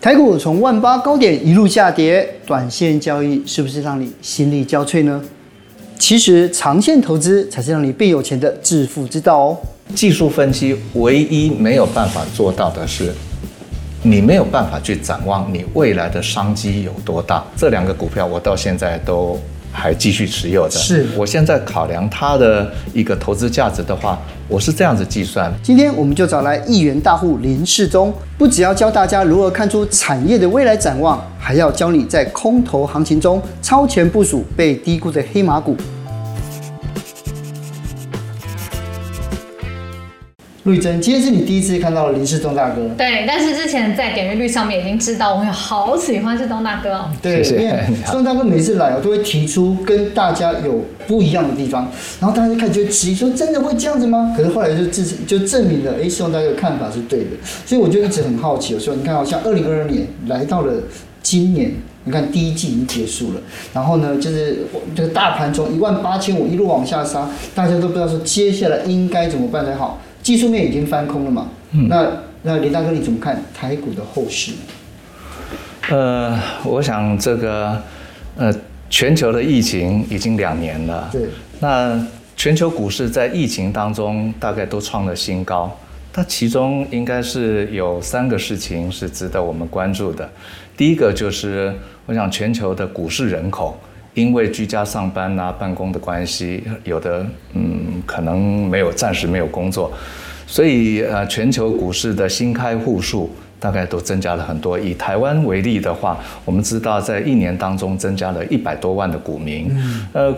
台股从万八高点一路下跌，短线交易是不是让你心力交瘁呢？其实长线投资才是让你变有钱的致富之道哦。技术分析唯一没有办法做到的是，你没有办法去展望你未来的商机有多大。这两个股票我到现在都还继续持有的。是我现在考量它的一个投资价值的话，我是这样子计算。今天我们就找来亿元大户林世忠，不只要教大家如何看出产业的未来展望，还要教你在空头行情中超前部署被低估的黑马股。陆玉珍，今天是你第一次看到林世东大哥。对，但是之前在点阅率上面已经知道，我有好喜欢世东大哥哦。对，谢谢。因为世 东大哥每次来，我都会提出跟大家有不一样的地方，然后大家就开始就质疑说：“真的会这样子吗？”可是后来就证就证明了，哎，世东大哥的看法是对的。所以我就一直很好奇，我说：“你看，好像二零二二年来到了今年，你看第一季已经结束了，然后呢，就是这个大盘从一万八千五一路往下杀，大家都不知道说接下来应该怎么办才好。”技术面已经翻空了嘛？嗯，那那林大哥你怎么看台股的后市？呃，我想这个呃，全球的疫情已经两年了。对。那全球股市在疫情当中大概都创了新高，它其中应该是有三个事情是值得我们关注的。第一个就是，我想全球的股市人口因为居家上班啊、办公的关系，有的嗯可能没有暂时没有工作。所以，呃，全球股市的新开户数大概都增加了很多。以台湾为例的话，我们知道在一年当中增加了一百多万的股民，嗯、呃，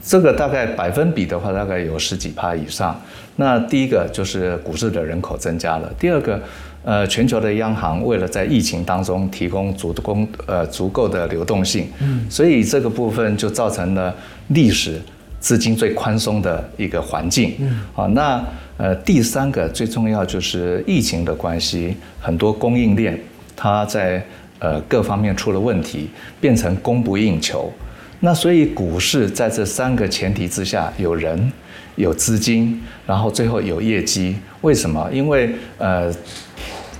这个大概百分比的话，大概有十几趴以上。那第一个就是股市的人口增加了，第二个，呃，全球的央行为了在疫情当中提供足供呃足够的流动性，嗯，所以这个部分就造成了历史资金最宽松的一个环境，嗯，好，那。呃，第三个最重要就是疫情的关系，很多供应链它在呃各方面出了问题，变成供不应求。那所以股市在这三个前提之下，有人、有资金，然后最后有业绩。为什么？因为呃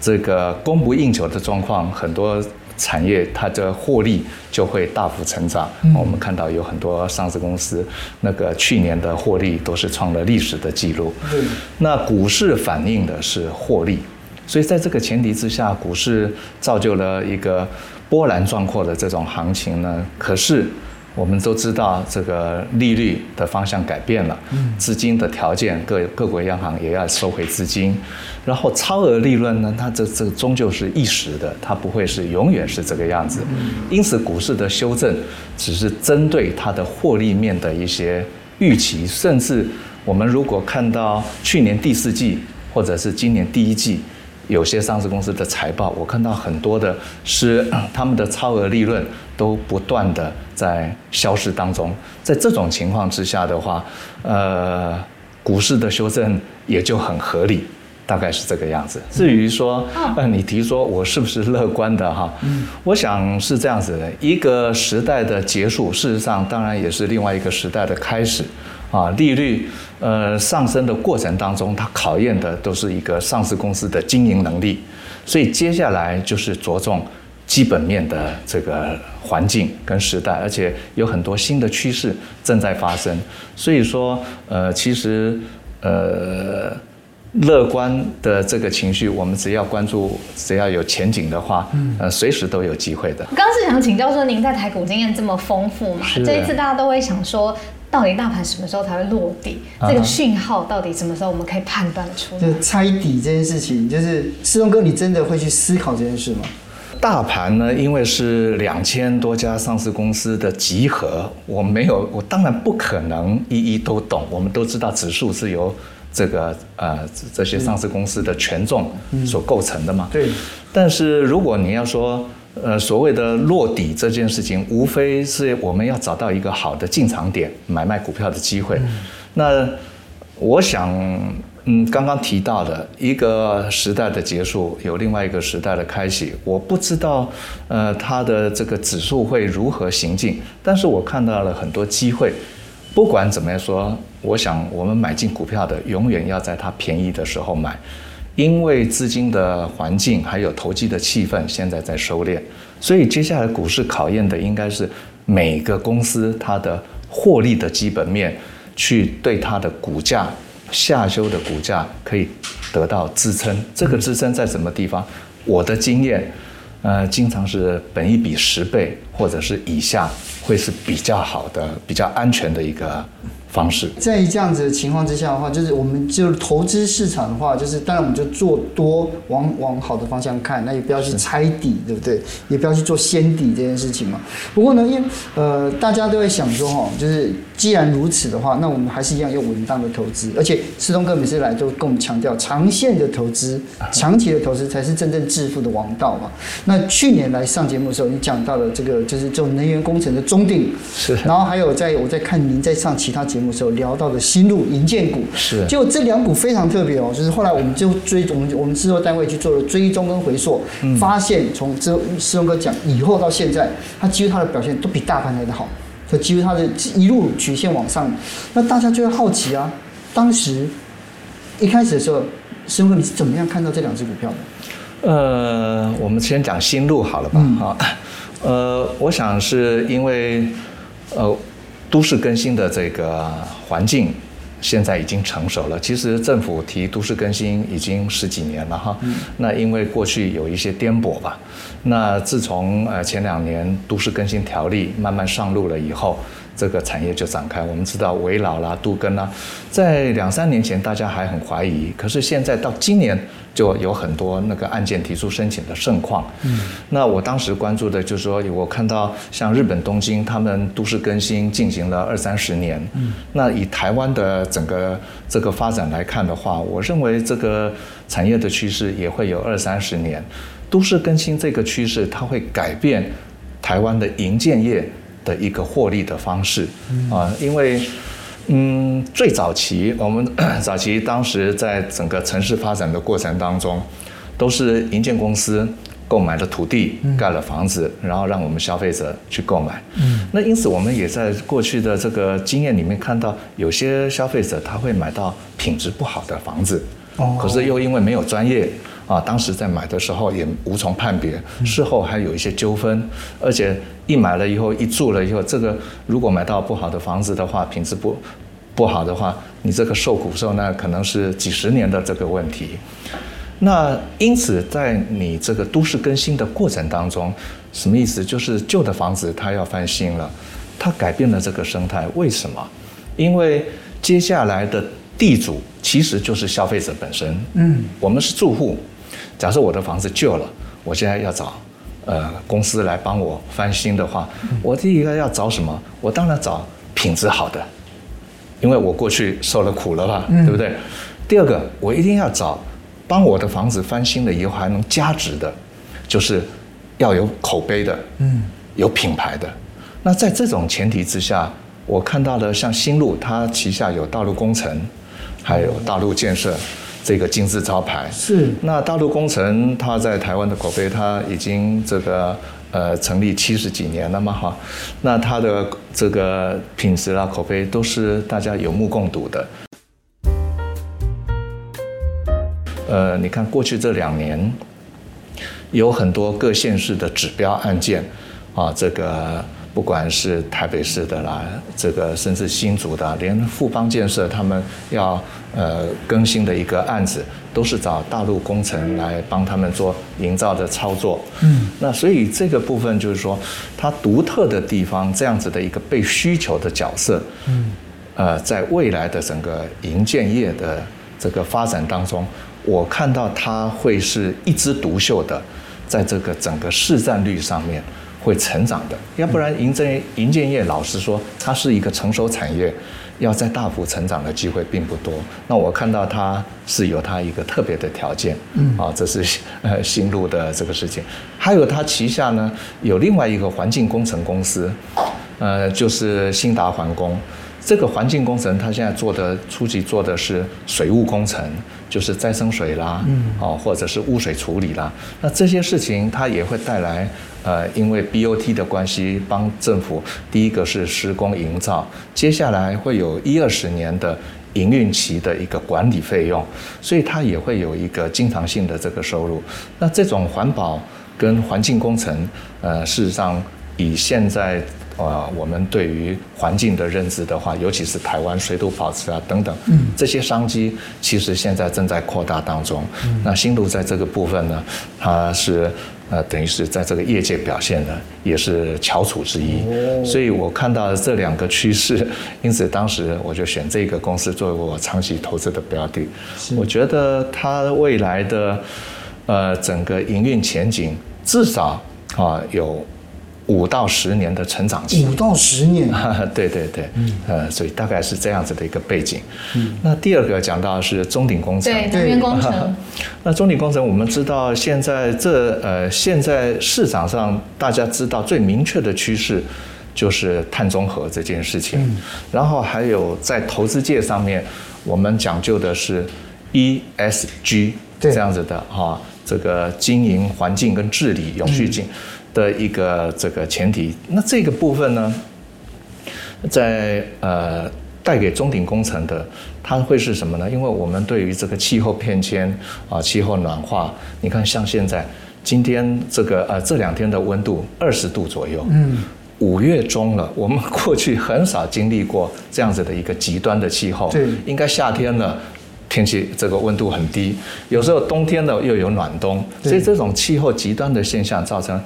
这个供不应求的状况很多。产业它的获利就会大幅成长。嗯、我们看到有很多上市公司，那个去年的获利都是创了历史的记录。嗯、那股市反映的是获利，所以在这个前提之下，股市造就了一个波澜壮阔的这种行情呢。可是。我们都知道，这个利率的方向改变了，资金的条件，各各国央行也要收回资金，然后超额利润呢，它这这终究是一时的，它不会是永远是这个样子。因此，股市的修正只是针对它的获利面的一些预期，甚至我们如果看到去年第四季或者是今年第一季。有些上市公司的财报，我看到很多的是 他们的超额利润都不断的在消失当中。在这种情况之下的话，呃，股市的修正也就很合理，大概是这个样子。至于说，呃，你提说我是不是乐观的哈？我想是这样子的，一个时代的结束，事实上当然也是另外一个时代的开始。啊，利率呃上升的过程当中，它考验的都是一个上市公司的经营能力，所以接下来就是着重基本面的这个环境跟时代，而且有很多新的趋势正在发生，所以说呃其实呃乐观的这个情绪，我们只要关注，只要有前景的话，呃随时都有机会的。我刚是想请教说，您在台股经验这么丰富嘛，这一次大家都会想说。到底大盘什么时候才会落底？这个讯号到底什么时候我们可以判断出来？就猜底这件事情，就是世忠哥，你真的会去思考这件事吗？大盘呢，因为是两千多家上市公司的集合，我没有，我当然不可能一一都懂。我们都知道指数是由这个呃这些上市公司的权重所构成的嘛。对。但是如果你要说，呃，所谓的落底这件事情，无非是我们要找到一个好的进场点，买卖股票的机会。嗯、那我想，嗯，刚刚提到的一个时代的结束，有另外一个时代的开启。我不知道，呃，它的这个指数会如何行进，但是我看到了很多机会。不管怎么样说，我想我们买进股票的，永远要在它便宜的时候买。因为资金的环境还有投机的气氛，现在在收敛，所以接下来股市考验的应该是每个公司它的获利的基本面，去对它的股价下修的股价可以得到支撑。这个支撑在什么地方？我的经验，呃，经常是本一比十倍或者是以下，会是比较好的、比较安全的一个。方式，在这样子的情况之下的话，就是我们就投资市场的话，就是当然我们就做多往往好的方向看，那也不要去猜底，对不对？也不要去做先底这件事情嘛。不过呢，因为呃大家都会想说哈，就是既然如此的话，那我们还是一样用稳当的投资，而且士东哥每次来都跟我们强调，长线的投资、长期的投资才是真正致富的王道嘛。那去年来上节目的时候，你讲到了这个就是这种能源工程的中定，是，然后还有在我在看您在上其他节目的。时候聊到的新路银建股。是，就这两股非常特别哦，就是后来我们就追我们我们制作单位去做了追踪跟回溯，嗯、发现从这士东哥讲以后到现在，它几乎它的表现都比大盘来的好，就几乎它的一路曲线往上，那大家就会好奇啊，当时一开始的时候，士东哥你是怎么样看到这两只股票的？呃，我们先讲新路好了吧，哈、嗯，呃，我想是因为呃。都市更新的这个环境现在已经成熟了。其实政府提都市更新已经十几年了哈。那因为过去有一些颠簸吧。那自从呃前两年都市更新条例慢慢上路了以后。这个产业就展开。我们知道围老啦、都更啦，在两三年前大家还很怀疑，可是现在到今年就有很多那个案件提出申请的盛况。嗯，那我当时关注的就是说，我看到像日本东京，他们都市更新进行了二三十年。嗯，那以台湾的整个这个发展来看的话，我认为这个产业的趋势也会有二三十年。都市更新这个趋势，它会改变台湾的营建业。的一个获利的方式啊，因为嗯，最早期我们 早期当时在整个城市发展的过程当中，都是营建公司购买了土地，盖了房子，然后让我们消费者去购买。嗯，那因此我们也在过去的这个经验里面看到，有些消费者他会买到品质不好的房子，哦，可是又因为没有专业。啊，当时在买的时候也无从判别，事后还有一些纠纷，而且一买了以后，一住了以后，这个如果买到不好的房子的话，品质不不好的话，你这个受苦受难可能是几十年的这个问题。那因此，在你这个都市更新的过程当中，什么意思？就是旧的房子它要翻新了，它改变了这个生态。为什么？因为接下来的地主其实就是消费者本身。嗯，我们是住户。假设我的房子旧了，我现在要找，呃，公司来帮我翻新的话，我第一个要找什么？我当然找品质好的，因为我过去受了苦了吧，对不对？第二个，我一定要找帮我的房子翻新了以后还能加值的，就是要有口碑的，嗯，有品牌的。那在这种前提之下，我看到了像新路，它旗下有大陆工程，还有大陆建设。这个金字招牌是。那大陆工程，它在台湾的口碑，它已经这个呃成立七十几年了嘛哈。那它的这个品质啊、口碑都是大家有目共睹的。呃，你看过去这两年，有很多各县市的指标案件啊，这个。不管是台北市的啦，这个甚至新竹的，连富邦建设他们要呃更新的一个案子，都是找大陆工程来帮他们做营造的操作。嗯，那所以这个部分就是说，它独特的地方，这样子的一个被需求的角色，嗯，呃，在未来的整个营建业的这个发展当中，我看到它会是一枝独秀的，在这个整个市占率上面。会成长的，要不然银建银建业老实说，它是一个成熟产业，要在大幅成长的机会并不多。那我看到它是有它一个特别的条件，嗯，啊，这是呃新路的这个事情，还有它旗下呢有另外一个环境工程公司，呃，就是新达环工。这个环境工程，它现在做的初级做的是水务工程，就是再生水啦，嗯，哦，或者是污水处理啦。那这些事情它也会带来，呃，因为 BOT 的关系，帮政府第一个是施工营造，接下来会有一二十年的营运期的一个管理费用，所以它也会有一个经常性的这个收入。那这种环保跟环境工程，呃，事实上以现在。呃，我们对于环境的认知的话，尤其是台湾水土保持啊等等，嗯，这些商机其实现在正在扩大当中。嗯，那新路在这个部分呢，它是呃等于是在这个业界表现的也是翘楚之一。哦，所以我看到这两个趋势，因此当时我就选这个公司作为我长期投资的标的。是我觉得它未来的呃整个营运前景至少啊有。五到十年的成长期，五到十年，对对对，嗯，呃，所以大概是这样子的一个背景。嗯，那第二个讲到是中鼎工程，对，能源工程。那中鼎工程，我们知道现在这呃，现在市场上大家知道最明确的趋势就是碳中和这件事情。嗯，然后还有在投资界上面，我们讲究的是 ESG 这样子的哈，这个经营环境跟治理永续性。的一个这个前提，那这个部分呢，在呃带给中鼎工程的，它会是什么呢？因为我们对于这个气候变迁啊，气候暖化，你看像现在今天这个呃这两天的温度二十度左右，嗯，五月中了，我们过去很少经历过这样子的一个极端的气候，对，应该夏天了。天气这个温度很低，有时候冬天呢又有暖冬，所以这种气候极端的现象造成，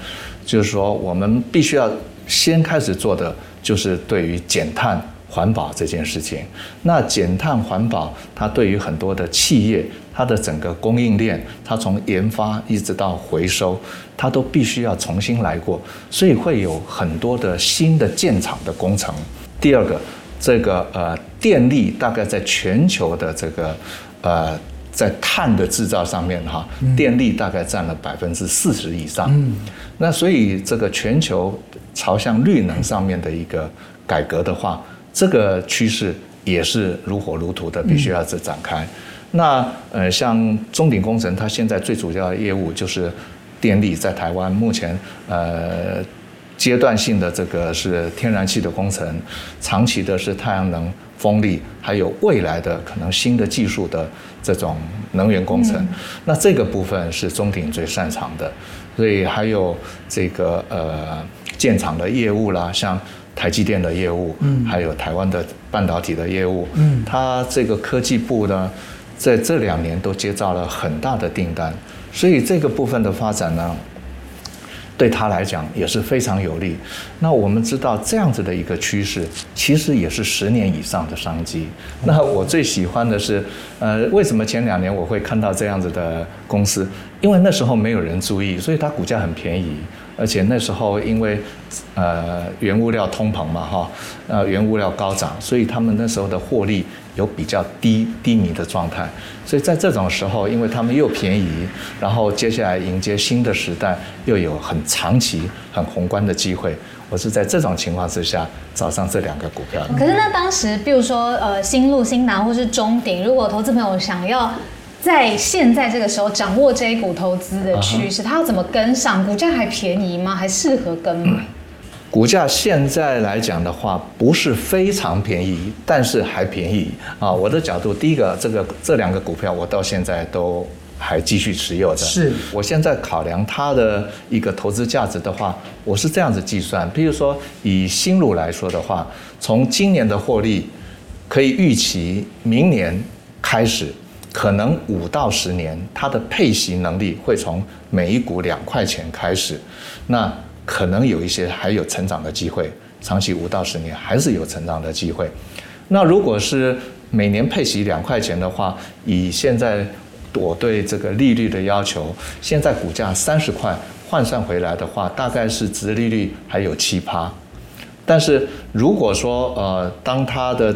就是说我们必须要先开始做的就是对于减碳环保这件事情。那减碳环保，它对于很多的企业，它的整个供应链，它从研发一直到回收，它都必须要重新来过，所以会有很多的新的建厂的工程。第二个。这个呃，电力大概在全球的这个呃，在碳的制造上面哈，电力大概占了百分之四十以上。嗯，那所以这个全球朝向绿能上面的一个改革的话，这个趋势也是如火如荼的，必须要是展开。那呃，像中鼎工程，它现在最主要的业务就是电力，在台湾目前呃。阶段性的这个是天然气的工程，长期的是太阳能、风力，还有未来的可能新的技术的这种能源工程。嗯、那这个部分是中鼎最擅长的，所以还有这个呃建厂的业务啦，像台积电的业务，嗯，还有台湾的半导体的业务，嗯，它这个科技部呢，在这两年都接到了很大的订单，所以这个部分的发展呢。对他来讲也是非常有利。那我们知道这样子的一个趋势，其实也是十年以上的商机。那我最喜欢的是，呃，为什么前两年我会看到这样子的公司？因为那时候没有人注意，所以它股价很便宜。而且那时候因为，呃，原物料通膨嘛，哈，呃，原物料高涨，所以他们那时候的获利有比较低低迷的状态。所以在这种时候，因为他们又便宜，然后接下来迎接新的时代，又有很长期、很宏观的机会。我是在这种情况之下找上这两个股票的。可是那当时，比如说呃，新路、新南或是中鼎，如果投资朋友想要。在现在这个时候掌握这一股投资的趋势，它要怎么跟上？股价还便宜吗？还适合跟吗？股价现在来讲的话，不是非常便宜，但是还便宜啊。我的角度，第一个，这个这两个股票我到现在都还继续持有的。是，我现在考量它的一个投资价值的话，我是这样子计算。比如说以新路来说的话，从今年的获利可以预期，明年开始。可能五到十年，它的配息能力会从每一股两块钱开始，那可能有一些还有成长的机会，长期五到十年还是有成长的机会。那如果是每年配息两块钱的话，以现在我对这个利率的要求，现在股价三十块换算回来的话，大概是殖利率还有七趴。但是如果说呃，当它的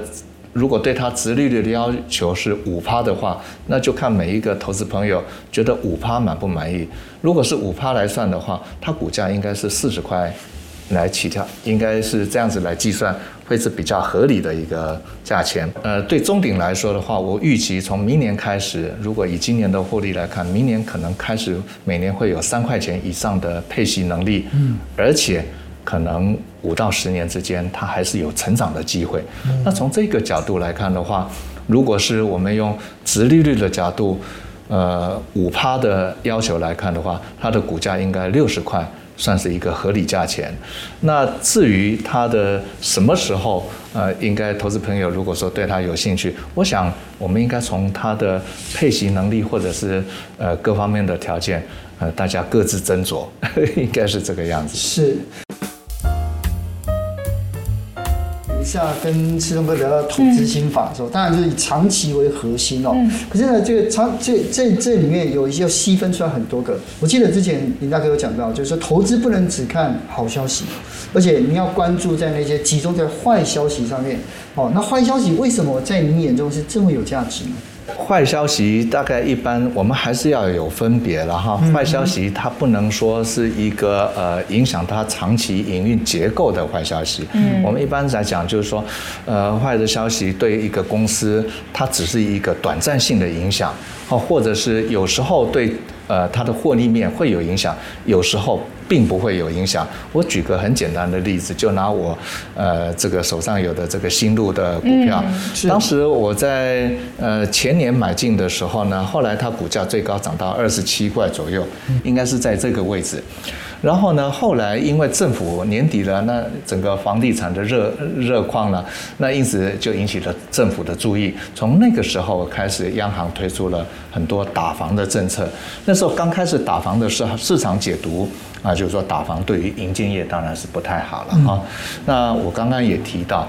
如果对它殖利率的要求是五趴的话，那就看每一个投资朋友觉得五趴满不满意。如果是五趴来算的话，它股价应该是四十块来起跳，应该是这样子来计算，会是比较合理的一个价钱。呃，对中鼎来说的话，我预期从明年开始，如果以今年的获利来看，明年可能开始每年会有三块钱以上的配息能力，嗯，而且。可能五到十年之间，它还是有成长的机会。那从这个角度来看的话，如果是我们用殖利率的角度，呃，五趴的要求来看的话，它的股价应该六十块。算是一个合理价钱。那至于它的什么时候，呃，应该投资朋友如果说对它有兴趣，我想我们应该从它的配息能力或者是呃各方面的条件，呃，大家各自斟酌，应该是这个样子。是。下跟师兄哥聊到投资心法的时候，当然就是以长期为核心哦。嗯、可是呢，这个长这这这里面有一些细分出来很多个。我记得之前林大哥有讲到，就是说投资不能只看好消息，而且你要关注在那些集中在坏消息上面。哦，那坏消息为什么在你眼中是这么有价值呢？坏消息大概一般，我们还是要有分别了哈。坏消息它不能说是一个呃影响它长期营运结构的坏消息。嗯，我们一般来讲就是说，呃，坏的消息对一个公司它只是一个短暂性的影响，哦，或者是有时候对呃它的获利面会有影响，有时候。并不会有影响。我举个很简单的例子，就拿我呃这个手上有的这个新路的股票，嗯、当时我在呃前年买进的时候呢，后来它股价最高涨到二十七块左右，应该是在这个位置。然后呢，后来因为政府年底了，那整个房地产的热热况呢，那因此就引起了政府的注意。从那个时候开始，央行推出了很多打房的政策。那时候刚开始打房的时候，市场解读啊，就是说打房对于银建业当然是不太好了哈。那我刚刚也提到，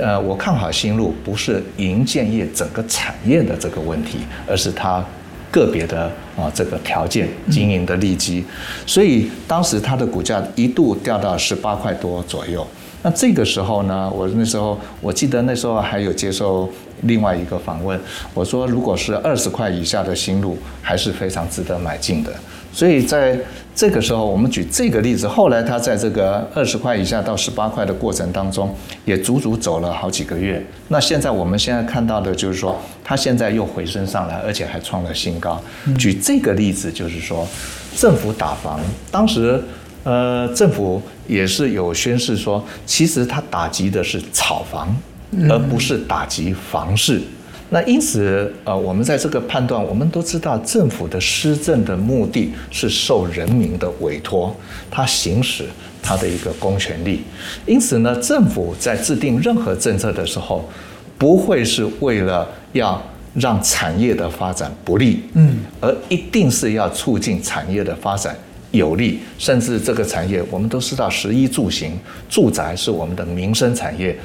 呃，我看好新路不是银建业整个产业的这个问题，而是它。个别的啊，这个条件经营的利基，所以当时它的股价一度掉到十八块多左右。那这个时候呢，我那时候我记得那时候还有接受另外一个访问，我说如果是二十块以下的新路，还是非常值得买进的。所以在这个时候，我们举这个例子，后来它在这个二十块以下到十八块的过程当中，也足足走了好几个月。那现在我们现在看到的就是说，它现在又回升上来，而且还创了新高。举这个例子就是说，政府打房，当时呃政府也是有宣示说，其实它打击的是炒房，而不是打击房市。那因此，呃，我们在这个判断，我们都知道，政府的施政的目的是受人民的委托，它行使它的一个公权力。因此呢，政府在制定任何政策的时候，不会是为了要让产业的发展不利，嗯，而一定是要促进产业的发展有利。甚至这个产业，我们都知道，食衣住行，住宅是我们的民生产业。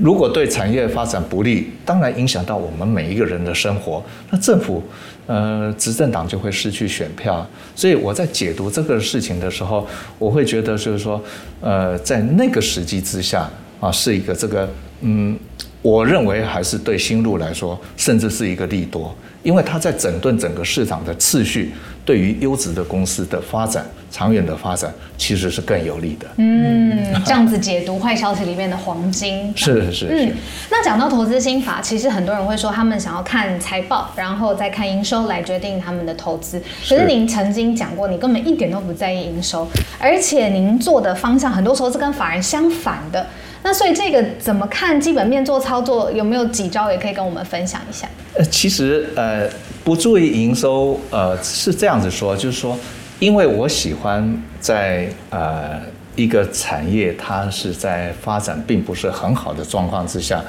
如果对产业发展不利，当然影响到我们每一个人的生活，那政府，呃，执政党就会失去选票。所以我在解读这个事情的时候，我会觉得就是说，呃，在那个时机之下啊，是一个这个，嗯，我认为还是对新路来说，甚至是一个利多。因为它在整顿整个市场的次序，对于优质的公司的发展、长远的发展，其实是更有利的。嗯，这样子解读坏消息里面的黄金。是是是。嗯，那讲到投资心法，其实很多人会说他们想要看财报，然后再看营收来决定他们的投资。可是您曾经讲过，你根本一点都不在意营收，而且您做的方向很多时候是跟法人相反的。那所以这个怎么看基本面做操作，有没有几招也可以跟我们分享一下？呃，其实呃不注意营收，呃是这样子说，就是说，因为我喜欢在呃一个产业它是在发展并不是很好的状况之下，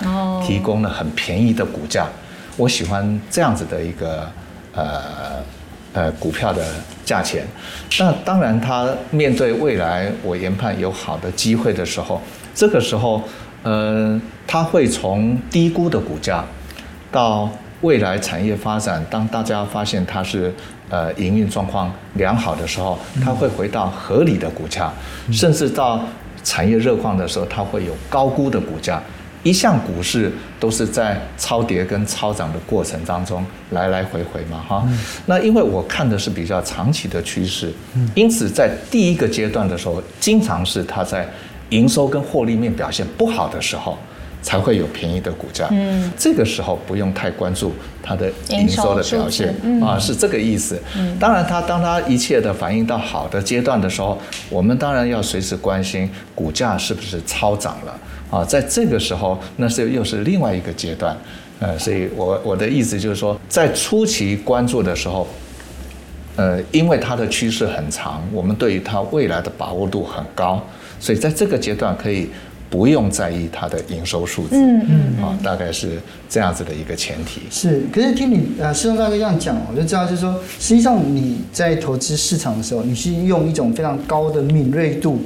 提供了很便宜的股价，我喜欢这样子的一个呃呃股票的价钱。那当然，它面对未来我研判有好的机会的时候。这个时候，呃，它会从低估的股价，到未来产业发展，当大家发现它是呃营运状况良好的时候，它会回到合理的股价，甚至到产业热况的时候，它会有高估的股价。一向股市都是在超跌跟超涨的过程当中来来回回嘛，哈。那因为我看的是比较长期的趋势，因此在第一个阶段的时候，经常是它在。营收跟获利面表现不好的时候，才会有便宜的股价。嗯，这个时候不用太关注它的营收的表现啊，是这个意思。嗯，当然，它当它一切的反映到好的阶段的时候，我们当然要随时关心股价是不是超涨了啊。在这个时候，那是又是另外一个阶段。呃，所以我我的意思就是说，在初期关注的时候，呃，因为它的趋势很长，我们对于它未来的把握度很高，所以在这个阶段可以不用在意它的营收数字。嗯嗯啊，大概是这样子的一个前提。是，可是听你呃师兄大哥这样讲，我就知道，就是说，实际上你在投资市场的时候，你是用一种非常高的敏锐度。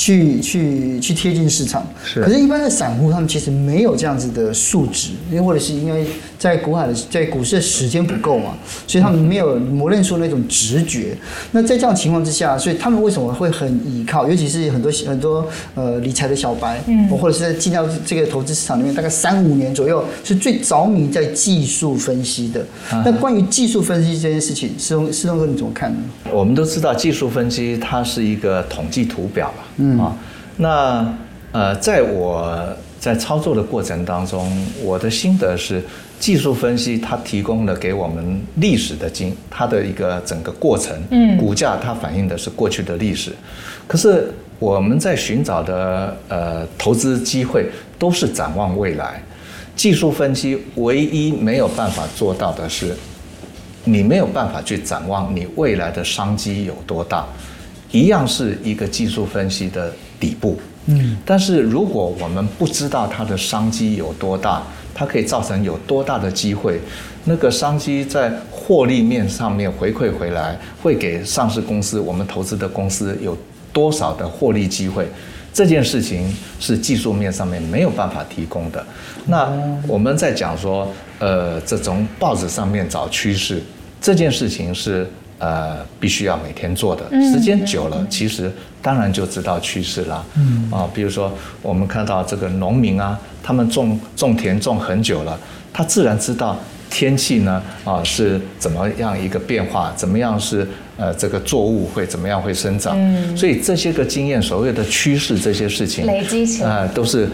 去去去贴近市场，是。可是，一般的散户他们其实没有这样子的素质，因为或者是因为在股海的在股市的时间不够嘛，所以他们没有磨练出那种直觉。那在这样情况之下，所以他们为什么会很依靠？尤其是很多很多呃理财的小白，嗯，或者是在进到这个投资市场里面，大概三五年左右，是最着迷在技术分析的。那关于技术分析这件事情，施东施东哥你怎么看呢？我们都知道技术分析它是一个统计图表吧。嗯。啊，那呃，在我在操作的过程当中，我的心得是，技术分析它提供了给我们历史的经，它的一个整个过程，嗯，股价它反映的是过去的历史，可是我们在寻找的呃投资机会都是展望未来，技术分析唯一没有办法做到的是，你没有办法去展望你未来的商机有多大。一样是一个技术分析的底部，嗯，但是如果我们不知道它的商机有多大，它可以造成有多大的机会，那个商机在获利面上面回馈回来，会给上市公司我们投资的公司有多少的获利机会，这件事情是技术面上面没有办法提供的。那我们在讲说，呃，这从报纸上面找趋势这件事情是。呃，必须要每天做的，时间久了，其实当然就知道趋势了。嗯啊，比如说我们看到这个农民啊，他们种种田种很久了，他自然知道天气呢啊是怎么样一个变化，怎么样是呃这个作物会怎么样会生长。嗯，所以这些个经验，所谓的趋势这些事情累积起来，呃，都是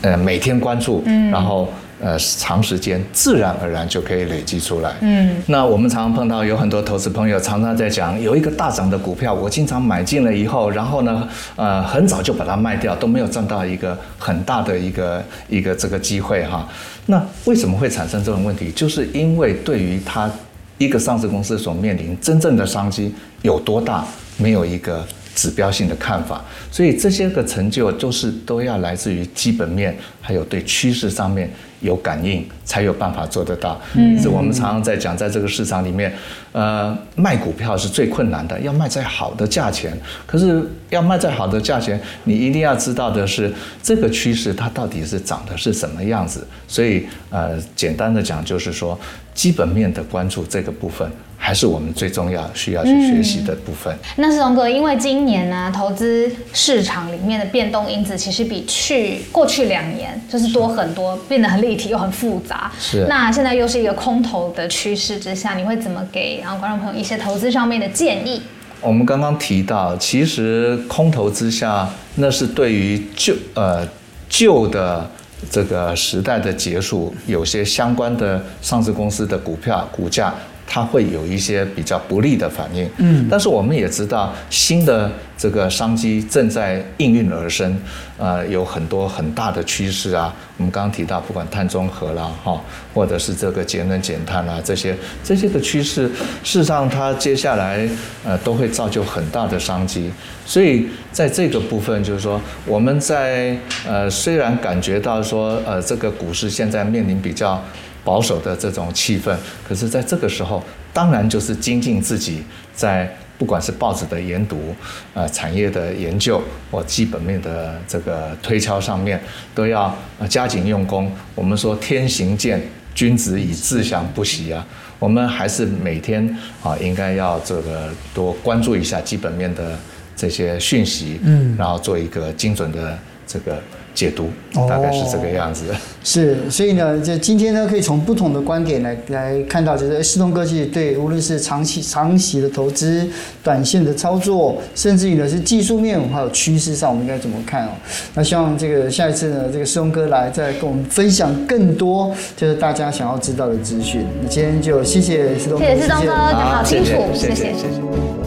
呃每天关注，嗯，然后。呃，长时间自然而然就可以累积出来。嗯，那我们常常碰到有很多投资朋友常常在讲，有一个大涨的股票，我经常买进了以后，然后呢，呃，很早就把它卖掉，都没有赚到一个很大的一个一个这个机会哈。那为什么会产生这种问题？就是因为对于它一个上市公司所面临真正的商机有多大，没有一个。指标性的看法，所以这些个成就都是都要来自于基本面，还有对趋势上面有感应，才有办法做得到。嗯，是我们常常在讲，在这个市场里面，呃，卖股票是最困难的，要卖在好的价钱。可是要卖在好的价钱，你一定要知道的是这个趋势它到底是长的是什么样子。所以，呃，简单的讲就是说，基本面的关注这个部分。还是我们最重要需要去学习的部分。嗯、那是龙哥，因为今年呢，投资市场里面的变动因子其实比去过去两年就是多很多，变得很立体又很复杂。是。那现在又是一个空头的趋势之下，你会怎么给然后观众朋友一些投资上面的建议？我们刚刚提到，其实空头之下，那是对于旧呃旧的这个时代的结束，有些相关的上市公司的股票股价。它会有一些比较不利的反应，嗯，但是我们也知道新的这个商机正在应运而生，呃，有很多很大的趋势啊。我们刚刚提到，不管碳中和啦，哈，或者是这个节能减碳啊，这些这些的趋势，事实上它接下来呃都会造就很大的商机。所以在这个部分，就是说我们在呃虽然感觉到说呃这个股市现在面临比较。保守的这种气氛，可是在这个时候，当然就是精进自己，在不管是报纸的研读，呃，产业的研究或基本面的这个推敲上面，都要加紧用功。我们说天行健，君子以自强不息啊。我们还是每天啊，应该要这个多关注一下基本面的这些讯息，嗯，然后做一个精准的这个。解读大概是这个样子。哦，是，所以呢，就今天呢，可以从不同的观点来来看到，就是施东哥其实对无论是长期长期的投资、短线的操作，甚至于呢是技术面还有趋势上，我们应该怎么看哦？那希望这个下一次呢，这个施东哥来再跟我们分享更多，就是大家想要知道的资讯。那今天就谢谢施东哥，谢谢施东哥，讲好清楚，谢谢，谢谢。谢谢谢谢。